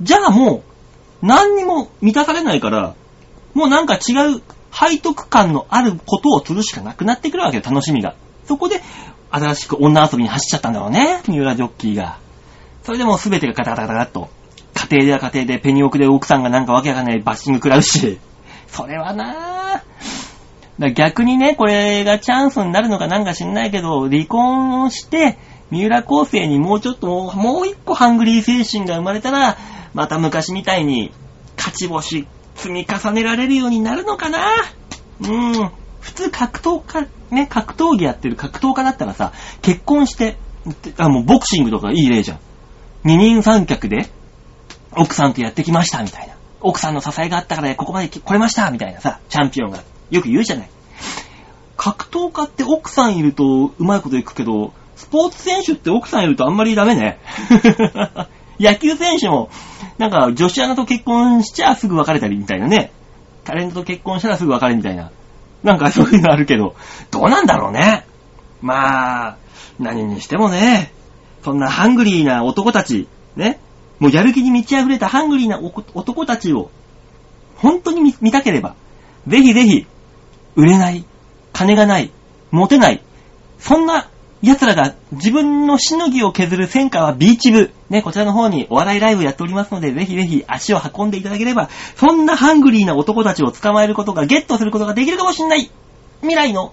じゃあもう、何にも満たされないから、もうなんか違う背徳感のあることをするしかなくなってくるわけよ、楽しみが。そこで、新しく女遊びに走っちゃったんだろうね、三浦ジョッキーが。それでもう全てがガタガタガタガタと。家庭では家庭でペニオクで奥さんがなんかわけわかんないバッシング食らうし。それはなぁ。逆にね、これがチャンスになるのかなんか知んないけど、離婚をして、三浦康生にもうちょっともう、もう一個ハングリー精神が生まれたら、また昔みたいに勝ち星積み重ねられるようになるのかなうーん。普通格闘家、ね、格闘技やってる格闘家だったらさ、結婚して、あ、もうボクシングとかいい例じゃん。二人三脚で、奥さんとやってきました、みたいな。奥さんの支えがあったからここまで来れました、みたいなさ、チャンピオンが。よく言うじゃない。格闘家って奥さんいるとうまいこといくけど、スポーツ選手って奥さんいるとあんまりダメね。野球選手も、なんか女子アナと結婚しちゃすぐ別れたりみたいなね。タレントと結婚したらすぐ別れみたいな。なんかそういうのあるけど、どうなんだろうね。まあ、何にしてもね、そんなハングリーな男たち、ね、もうやる気に満ち溢れたハングリーな男たちを、本当に見たければ、ぜひぜひ、売れない、金がない、モテない、そんな奴らが自分のしのぎを削る戦火はビーチ部。ね、こちらの方にお笑いライブやっておりますので、ぜひぜひ足を運んでいただければ、そんなハングリーな男たちを捕まえることが、ゲットすることができるかもしんない未来の、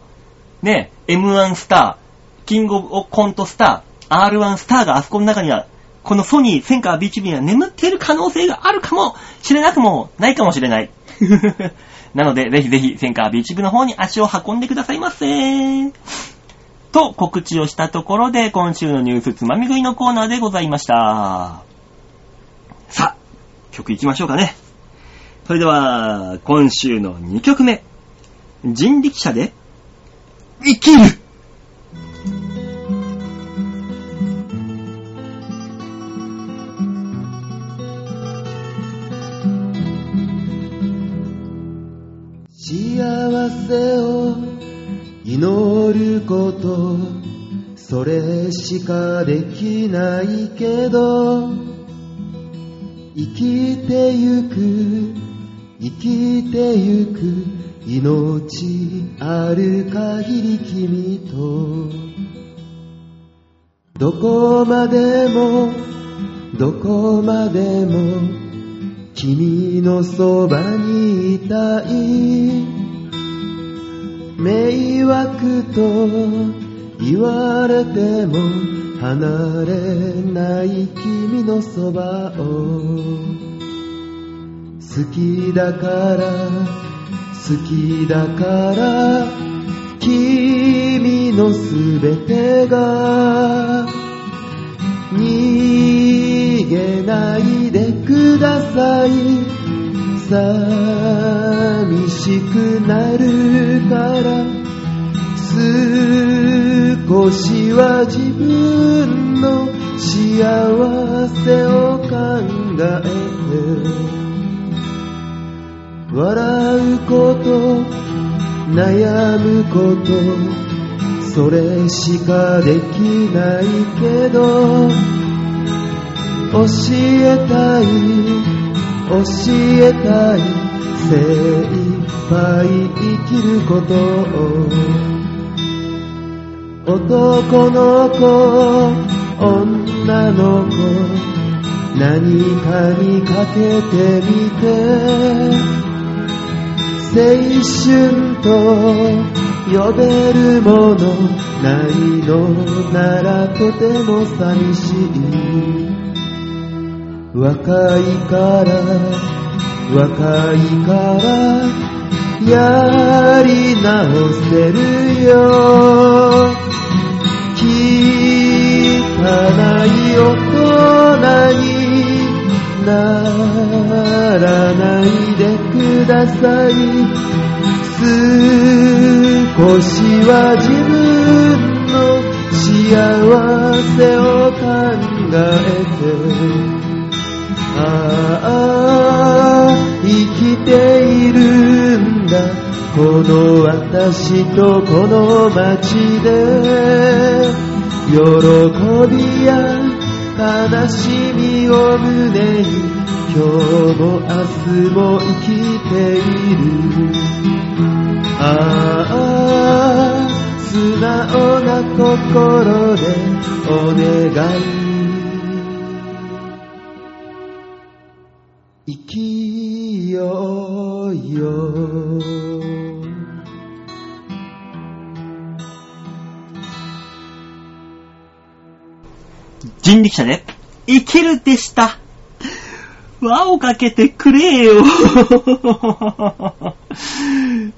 ね、M1 スター、キングオブコントスター、R1 スターがあそこの中には、このソニー、センカービーチ部には眠っている可能性があるかもしれなくもないかもしれない。なので、ぜひぜひ、センカービーチ部の方に足を運んでくださいませ。と告知をしたところで、今週のニュースつまみ食いのコーナーでございました。さあ、曲行きましょうかね。それでは、今週の2曲目。人力車で、生きる幸せを祈ることそれしかできないけど生きてゆく生きてゆく命ある限り君と。どこまでもどこまでも君のそばにいたい。迷惑と言われても離れない君のそばを。好きだから好きだから君のすべてが。逃げないでください。寂しくなるから少しは自分の幸せを考えて笑うこと悩むことそれしかできないけど教えたい教えたい精一杯生きることを男の子女の子何かにかけてみて青春と呼べるものないのならとても寂しい若いから若いからやり直せるよ。汚い大人にならないでください。少しは自分の幸せを考えてああ生きているんだ。この私とこの街で。喜びや悲しみを胸に今日も明日も生きている。ああ素直な心でお願い。よ人力車で、生きるでした。輪をかけてくれよ。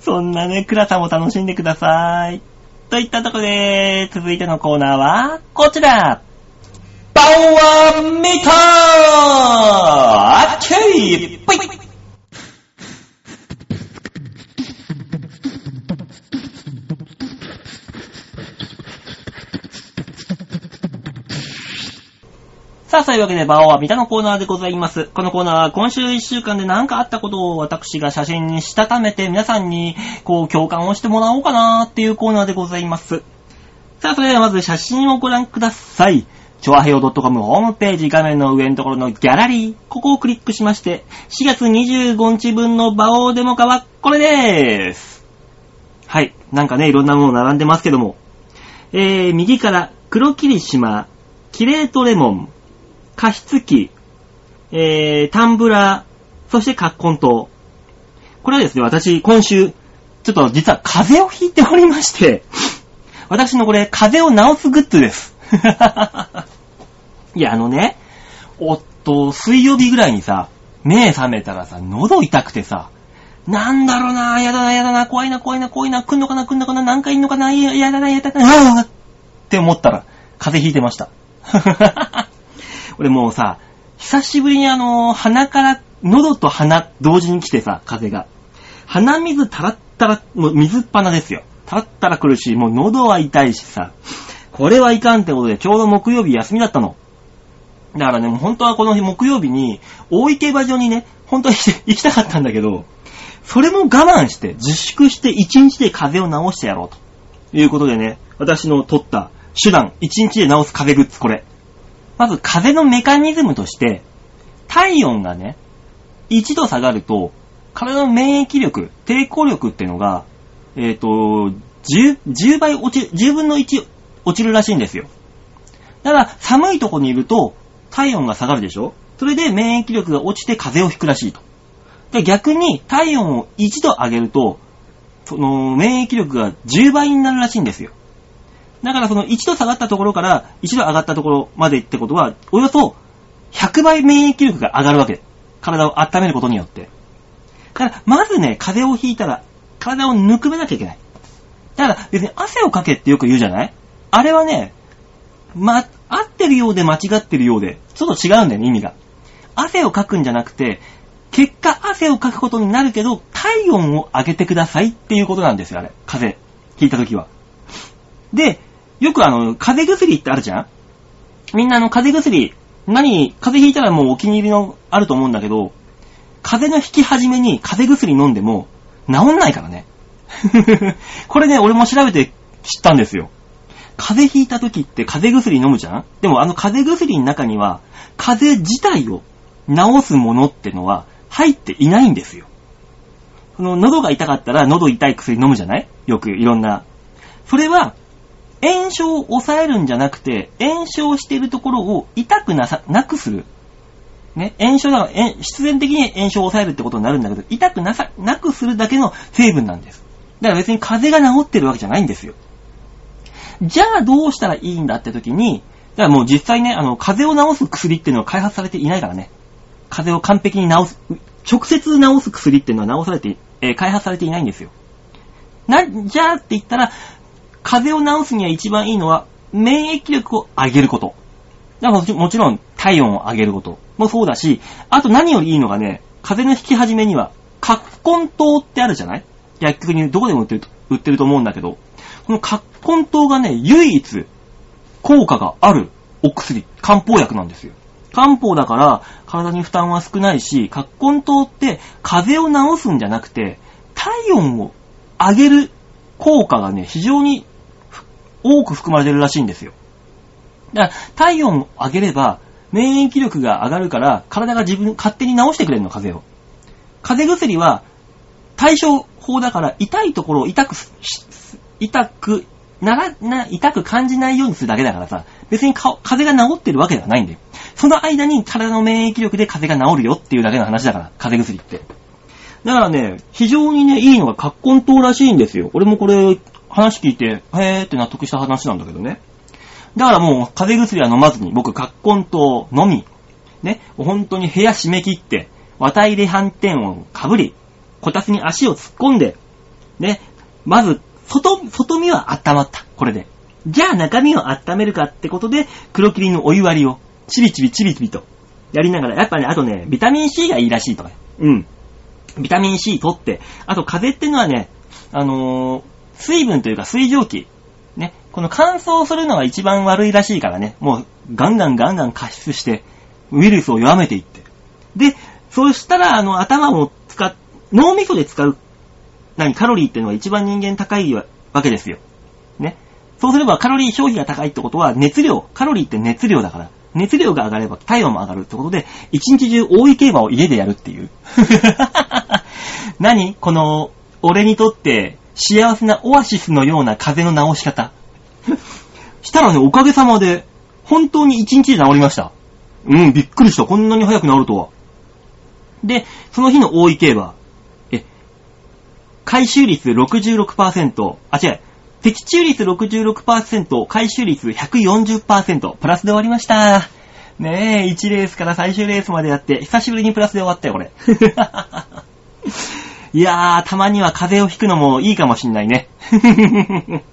そんなね、暗さも楽しんでください。といったとこで、続いてのコーナーは、こちら。パワーメーターあっちいぽいさあ、そういうわけで、バオは三田のコーナーでございます。このコーナーは今週1週間で何かあったことを私が写真にしたためて皆さんにこう共感をしてもらおうかなーっていうコーナーでございます。さあ、それではまず写真をご覧ください。チョアヘヨ .com ホームページ画面の上のところのギャラリー、ここをクリックしまして、4月25日分のバオデモカはこれでーす。はい。なんかね、いろんなもの並んでますけども。えー、右から黒霧島、キレートレモン、加湿器、えー、タンブラー、そしてカッコン糖。これはですね、私、今週、ちょっと実は風邪をひいておりまして、私のこれ、風邪を治すグッズです。いや、あのね、おっと、水曜日ぐらいにさ、目覚めたらさ、喉痛くてさ、なんだろうな、やだな、やだな、怖いな、怖いな、怖いな、来んのかな、来んのかな、なんかいんのかな、ややだな、やだな、あーって思ったら、風邪ひいてました。俺もうさ、久しぶりにあの、鼻から、喉と鼻同時に来てさ、風が。鼻水たらったら、もう水っ鼻ですよ。たらったら来るし、もう喉は痛いしさ、これはいかんってことで、ちょうど木曜日休みだったの。だからね、もう本当はこの日木曜日に、大井競馬場にね、本当は 行きたかったんだけど、それも我慢して、自粛して1日で風邪を治してやろうと。いうことでね、私の取った手段、1日で治す風邪グッズ、これ。まず風のメカニズムとして、体温がね、1度下がると、体の免疫力、抵抗力っていうのが、えっ、と、10、10倍落ちる、10分の1落ちるらしいんですよ。だから、寒いとこにいると、体温が下がるでしょ？それで免疫力が落ちて風邪をひくらしいと。で、逆に体温を1度上げると、その免疫力が10倍になるらしいんですよ。だからその1度下がったところから1度上がったところまでってことは、およそ100倍免疫力が上がるわけ。体を温めることによって。だから、まずね、風邪をひいたら、体をぬくめなきゃいけない。だから、別に汗をかけってよく言うじゃない？あれはね、ま、合ってるようで間違ってるようで、ちょっと違うんだよね、意味が。汗をかくんじゃなくて、結果汗をかくことになるけど、体温を上げてくださいっていうことなんですよ、あれ。風邪。ひいたときは。で、よくあの、風邪薬ってあるじゃん？みんなあの、風邪薬、何、風邪ひいたらもうお気に入りのあると思うんだけど、風邪の引き始めに風邪薬飲んでも治んないからね。これね、俺も調べて知ったんですよ。風邪ひいた時って風邪薬飲むじゃん？でもあの風邪薬の中には、風邪自体を治すものってのは入っていないんですよ。その喉が痛かったら喉痛い薬飲むじゃない？よくいろんな。それは炎症を抑えるんじゃなくて、炎症しているところを痛くなさ、なくする。ね、炎症だから、え必然的に炎症を抑えるってことになるんだけど、痛くなさ、なくするだけの成分なんです。だから別に風邪が治ってるわけじゃないんですよ。じゃあどうしたらいいんだって時に、だからもう実際ね、あの、風邪を治す薬っていうのは開発されていないからね。風邪を完璧に治す、直接治す薬っていうのは治されて、えー開発されていないんですよ。な、じゃあって言ったら、風邪を治すには一番いいのは、免疫力を上げること。だからもちろん、体温を上げることもそうだし、あと何よりいいのがね、風邪の引き始めには、葛根糖ってあるじゃない？薬局にどこでも売ってると売ってると思うんだけど、この葛根糖がね、唯一効果があるお薬、漢方薬なんですよ。漢方だから体に負担は少ないし、葛根糖って風邪を治すんじゃなくて、体温を上げる効果がね、非常に多く含まれてるらしいんですよ。だから、体温を上げれば、免疫力が上がるから、体が自分、勝手に治してくれるの、風邪を。風邪薬は、対処法だから、痛いところを痛く、痛く、なら、な、痛く感じないようにするだけだからさ、別にか風邪が治ってるわけではないんだよ。その間に体の免疫力で風邪が治るよっていうだけの話だから、風邪薬って。だからね、非常にね、いいのが葛根糖らしいんですよ。俺もこれ、話聞いて、へーって納得した話なんだけどね。だからもう、風邪薬は飲まずに、僕、葛根糖のみ、ね、本当に部屋閉め切って、綿入れ斑点をかぶり、こたつに足を突っ込んで、ね、まず、外、外身は温まった。これで。じゃあ中身を温めるかってことで、黒霧のお湯割りを、ちびちびちびちびと、やりながら、やっぱね、あとね、ビタミン C がいいらしいとかね。うん。ビタミン C 取って、あと風邪ってのはね、あのー水分というか水蒸気。ね、この乾燥するのが一番悪いらしいからね、もうガンガンガンガン加湿して、ウイルスを弱めていって。で、そうしたら、あの、頭を使っ、脳みそで使う、何、カロリーっていうのが一番人間高いわけですよ。ね。そうすればカロリー消費が高いってことは熱量、カロリーって熱量だから、熱量が上がれば体温も上がるってことで、一日中大井競馬を家でやるっていう。何？この、俺にとって幸せなオアシスのような風の治し方。したらね、おかげさまで、本当に一日で治りました。うん、びっくりした。こんなに早く治るとは。で、その日の大井競馬、え、回収率66%、あ、違う、的中率66%、回収率140%、プラスで終わりました。ねえ、1レースから最終レースまでやって、久しぶりにプラスで終わったよ、これ。いやー、たまには風邪をひくのもいいかもしんないね。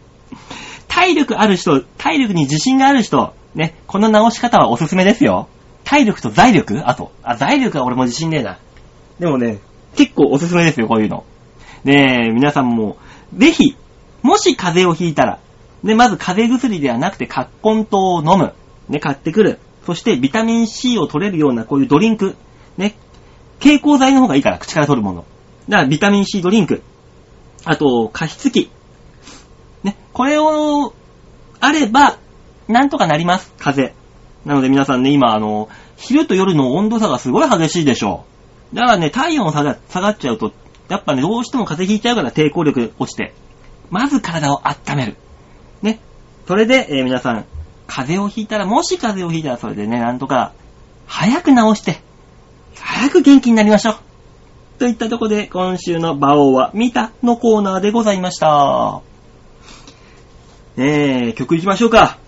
体力ある人、体力に自信がある人、ね、この直し方はおすすめですよ。体力と財力？あと。あ、財力は俺も自信ねえな。でもね、結構おすすめですよ、こういうの。ねえ、皆さんも、ぜひ、もし風邪をひいたら、ね、まず風邪薬ではなくて、カッコン糖を飲む。ね、買ってくる。そして、ビタミン C を取れるようなこういうドリンク。ね、蛍光剤の方がいいから、口から取るもの。だから、ビタミン C ドリンク。あと、加湿器。ね、これを、あれば、なんとかなります、風邪。なので皆さんね、今、あの、昼と夜の温度差がすごい激しいでしょう。だからね、体温下が下がっちゃうと、やっぱね、どうしても風邪ひいちゃうから抵抗力落ちて。まず体を温める。ね。それで、えー皆さん、風邪をひいたら、もし風邪をひいたらそれでね、なんとか、早く治して、早く元気になりましょう。といったとこで、今週の馬王は見たのコーナーでございました。えー、曲いきましょうか。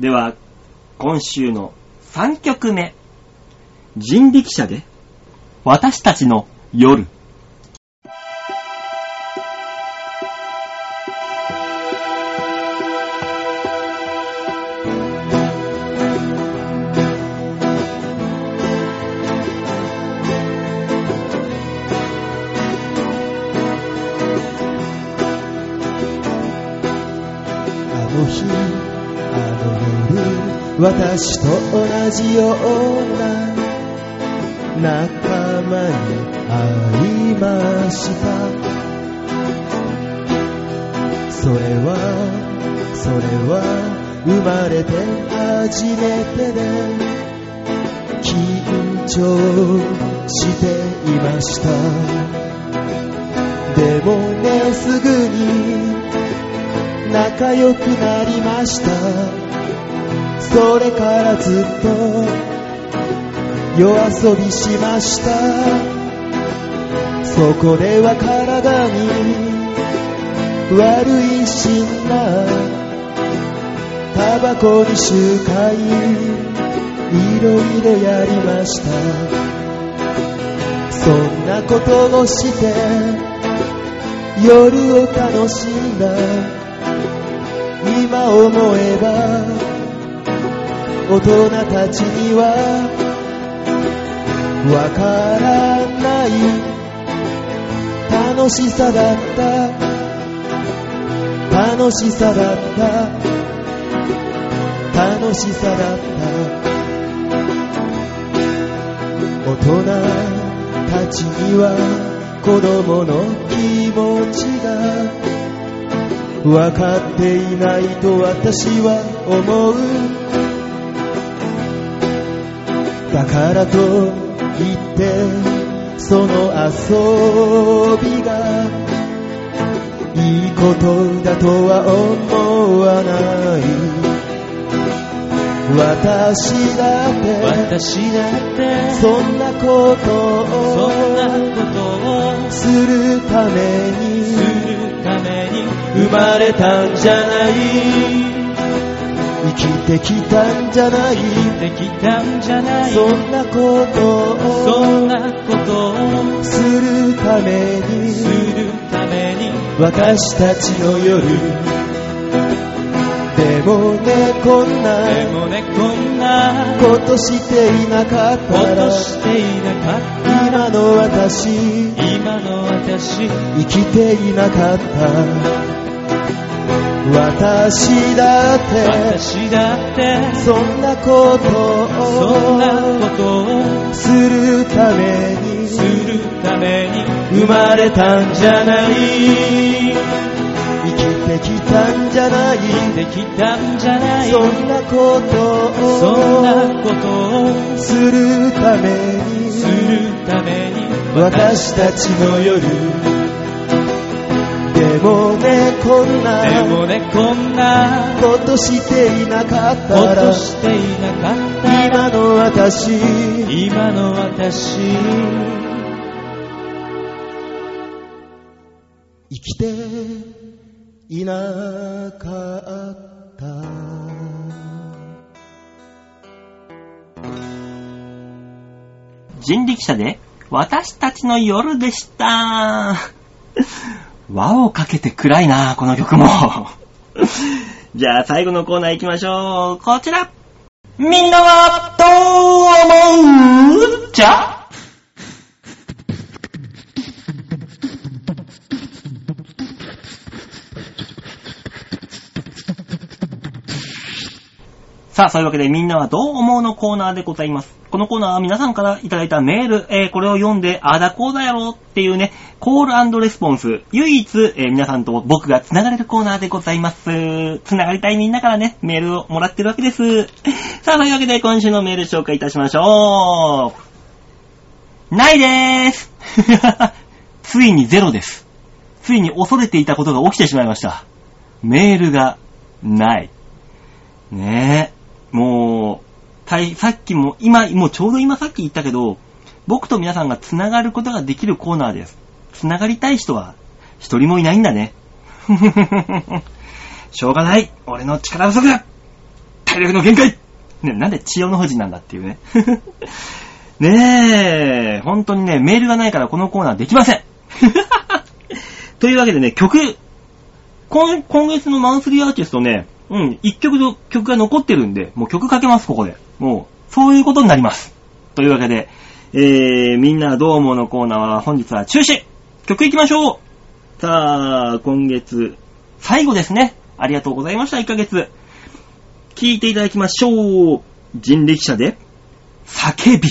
では、今週の3曲目。人力車で、私たちの夜。私と同じような仲間に会いました。それはそれは生まれて初めてで緊張していました。でもねすぐに仲良くなりました。それからずっと夜遊びしました。そこでは体に悪いシナタバコに集会いろいろやりました。そんなことをして夜を楽しんだ。今思えば大人たちにはわからない楽しさだった楽しさだった楽しさだった。大人たちには子供の気持ちが分かっていないと私は思う。だからといってその遊びがいいことだとは思わない。私だって私だってそんなことそんなをことをするためすにるために生まれたんじゃない。生きてきたんじゃない？できたんじゃない？そんなことを。そんなことを。するためすにるために。私たちの夜。でもねこんでなもねこんな。ことしていなかっこたら。としていなかった。今の私。今の私。生きていなかった私だって私だってそんなことそんなをことをするためにするために生まれたんじゃない。生きてきたんじゃない。できたんじゃない。そんなことそんなをことをするためにするために私たちの夜でもねこんでなもねこんなことしていなかっこたらとしていなかった今の私今の私生きていなかった人力車で、私たちの夜でした。輪をかけて暗いな、この曲も。じゃあ最後のコーナー行きましょう。こちら。みんなはどう思う？じゃさあ、そういうわけでみんなはどう思うのコーナーでございます。このコーナーは皆さんからいただいたメール、えーこれを読んで、ああだこうだやろうっていうね、コールレスポンス、唯一、えー皆さんと僕が繋がれるコーナーでございます。繋がりたいみんなからね、メールをもらってるわけです。さあ、というわけで今週のメール紹介いたしましょう。ないでーす ついにゼロです。ついに恐れていたことが起きてしまいました。メールがない。ねえ。もう、さっきも、今、もうちょうど今さっき言ったけど、僕と皆さんが繋がることができるコーナーです。繋がりたい人は、一人もいないんだね。しょうがない。俺の力不足だ体力の限界ね、なんで千代の富士なんだっていうね。ねえ、本当にね、メールがないからこのコーナーできません。というわけでね、曲、今今月のマンスリーアーティストね、うん、一曲の曲が残ってるんで、もう曲かけます、ここで。もう、そういうことになります。というわけで、えー、みんなどう思うのコーナーは本日は中止曲行きましょうさあ、今月、最後ですね。ありがとうございました、1ヶ月。聴いていただきましょう。人力車で、叫び。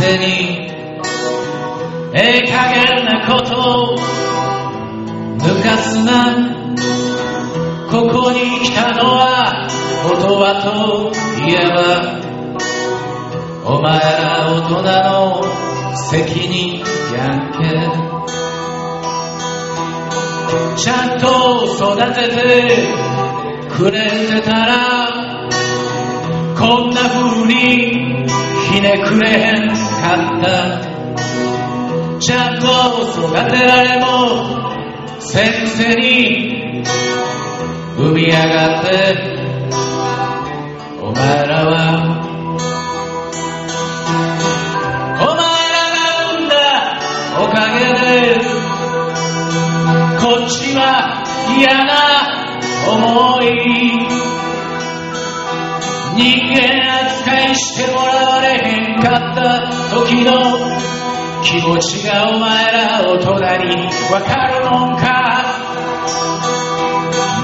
せにええ加減なことを抜かすな。ここに来たのは元はといえばお前ら大人の責任やんけちゃんと育ててくれてたらちゃんと育てられもせんせに産み上がって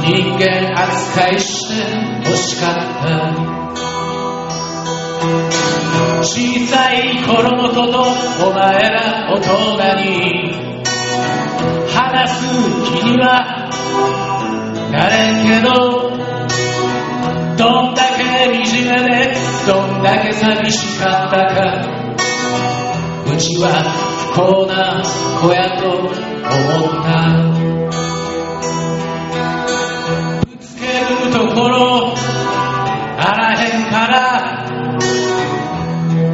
人間扱いして欲しかった小さい頃のことお前ら大人に話す気にはなれんけどどんだけ惨めでどんだけ寂しかったかうちは不幸な子やと思ったから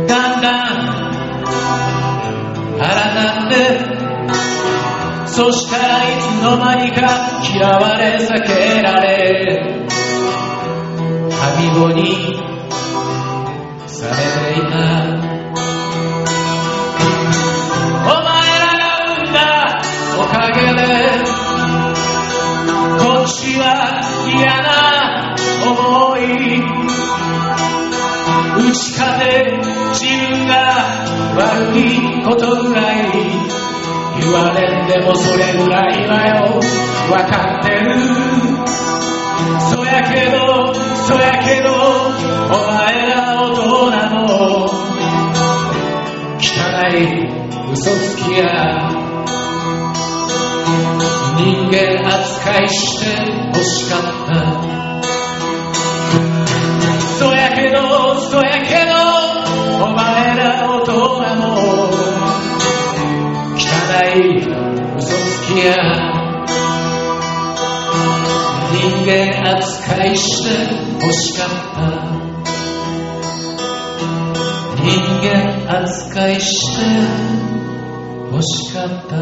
だんだん腹立ってそしたらいつの間にか嫌われ避けられはみにされていた。打ち勝て自分が悪いことぐらい言われんでもそれぐらいはよ分かってる。そやけどそやけどお前ら大人の？汚い嘘つきや。人間扱いして欲しかった。や人間扱いして欲しかった人間扱いして欲しかった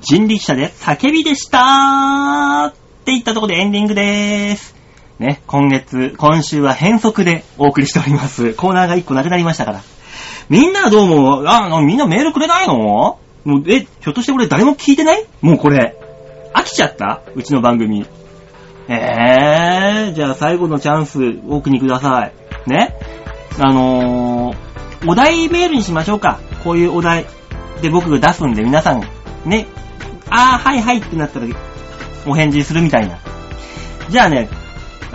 人力車で叫びでしたって言ったところでエンディングです。ね、今月、今週は変則でお送りしております。コーナーが1個なくなりましたから。みんなはどう思う？あ、みんなメールくれないの？もう、え、ひょっとして俺誰も聞いてない？もうこれ。飽きちゃった？うちの番組。えー、じゃあ最後のチャンス、お送りください。ね？あのー、お題メールにしましょうか。こういうお題で僕が出すんで皆さん、ね、あー、はいはいってなったら、お返事するみたいな。じゃあね、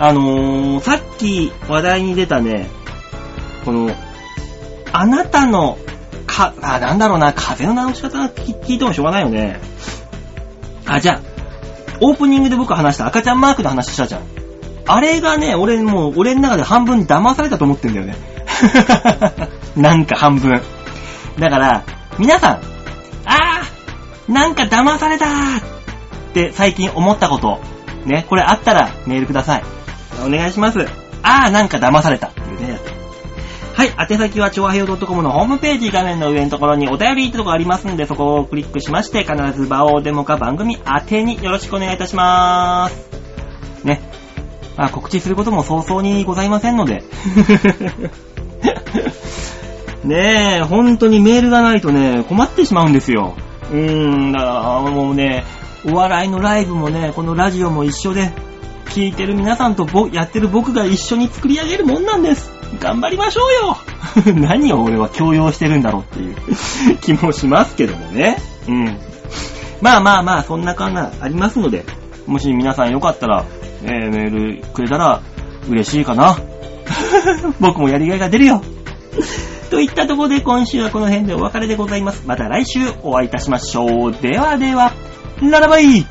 あのー、さっき話題に出たね、この、あなたの、か、あ、なんだろうな、風の直し方聞聞いてもしょうがないよね。あ、じゃあ、オープニングで僕話した赤ちゃんマークの話したじゃん。あれがね、俺もう、俺の中で半分騙されたと思ってんだよね。なんか半分。だから、皆さん、あー、なんか騙されたーって最近思ったこと、ね、これあったらメールください。お願いします。あー、なんか騙されたっていうね。はい、宛先は、超和平洋 .com のホームページ画面の上のところにお便りってとこありますんで、そこをクリックしまして、必ず場をデモか番組宛てによろしくお願いいたします。ね。まあ、告知することも早々にございませんので。ねえ、本当にメールがないとね、困ってしまうんですよ。うーん、だからもうね、お笑いのライブもね、このラジオも一緒で、聞いてる皆さんとやってる僕が一緒に作り上げるもんなんです。頑張りましょうよ 何を俺は強要してるんだろうっていう 気もしますけどもね。うん。まあまあまあ、そんな感じありますので、もし皆さんよかったら、えー、メールくれたら嬉しいかな。僕もやりがいが出るよ。といったところで今週はこの辺でお別れでございます。また来週お会いいたしましょう。ではでは、ララバイ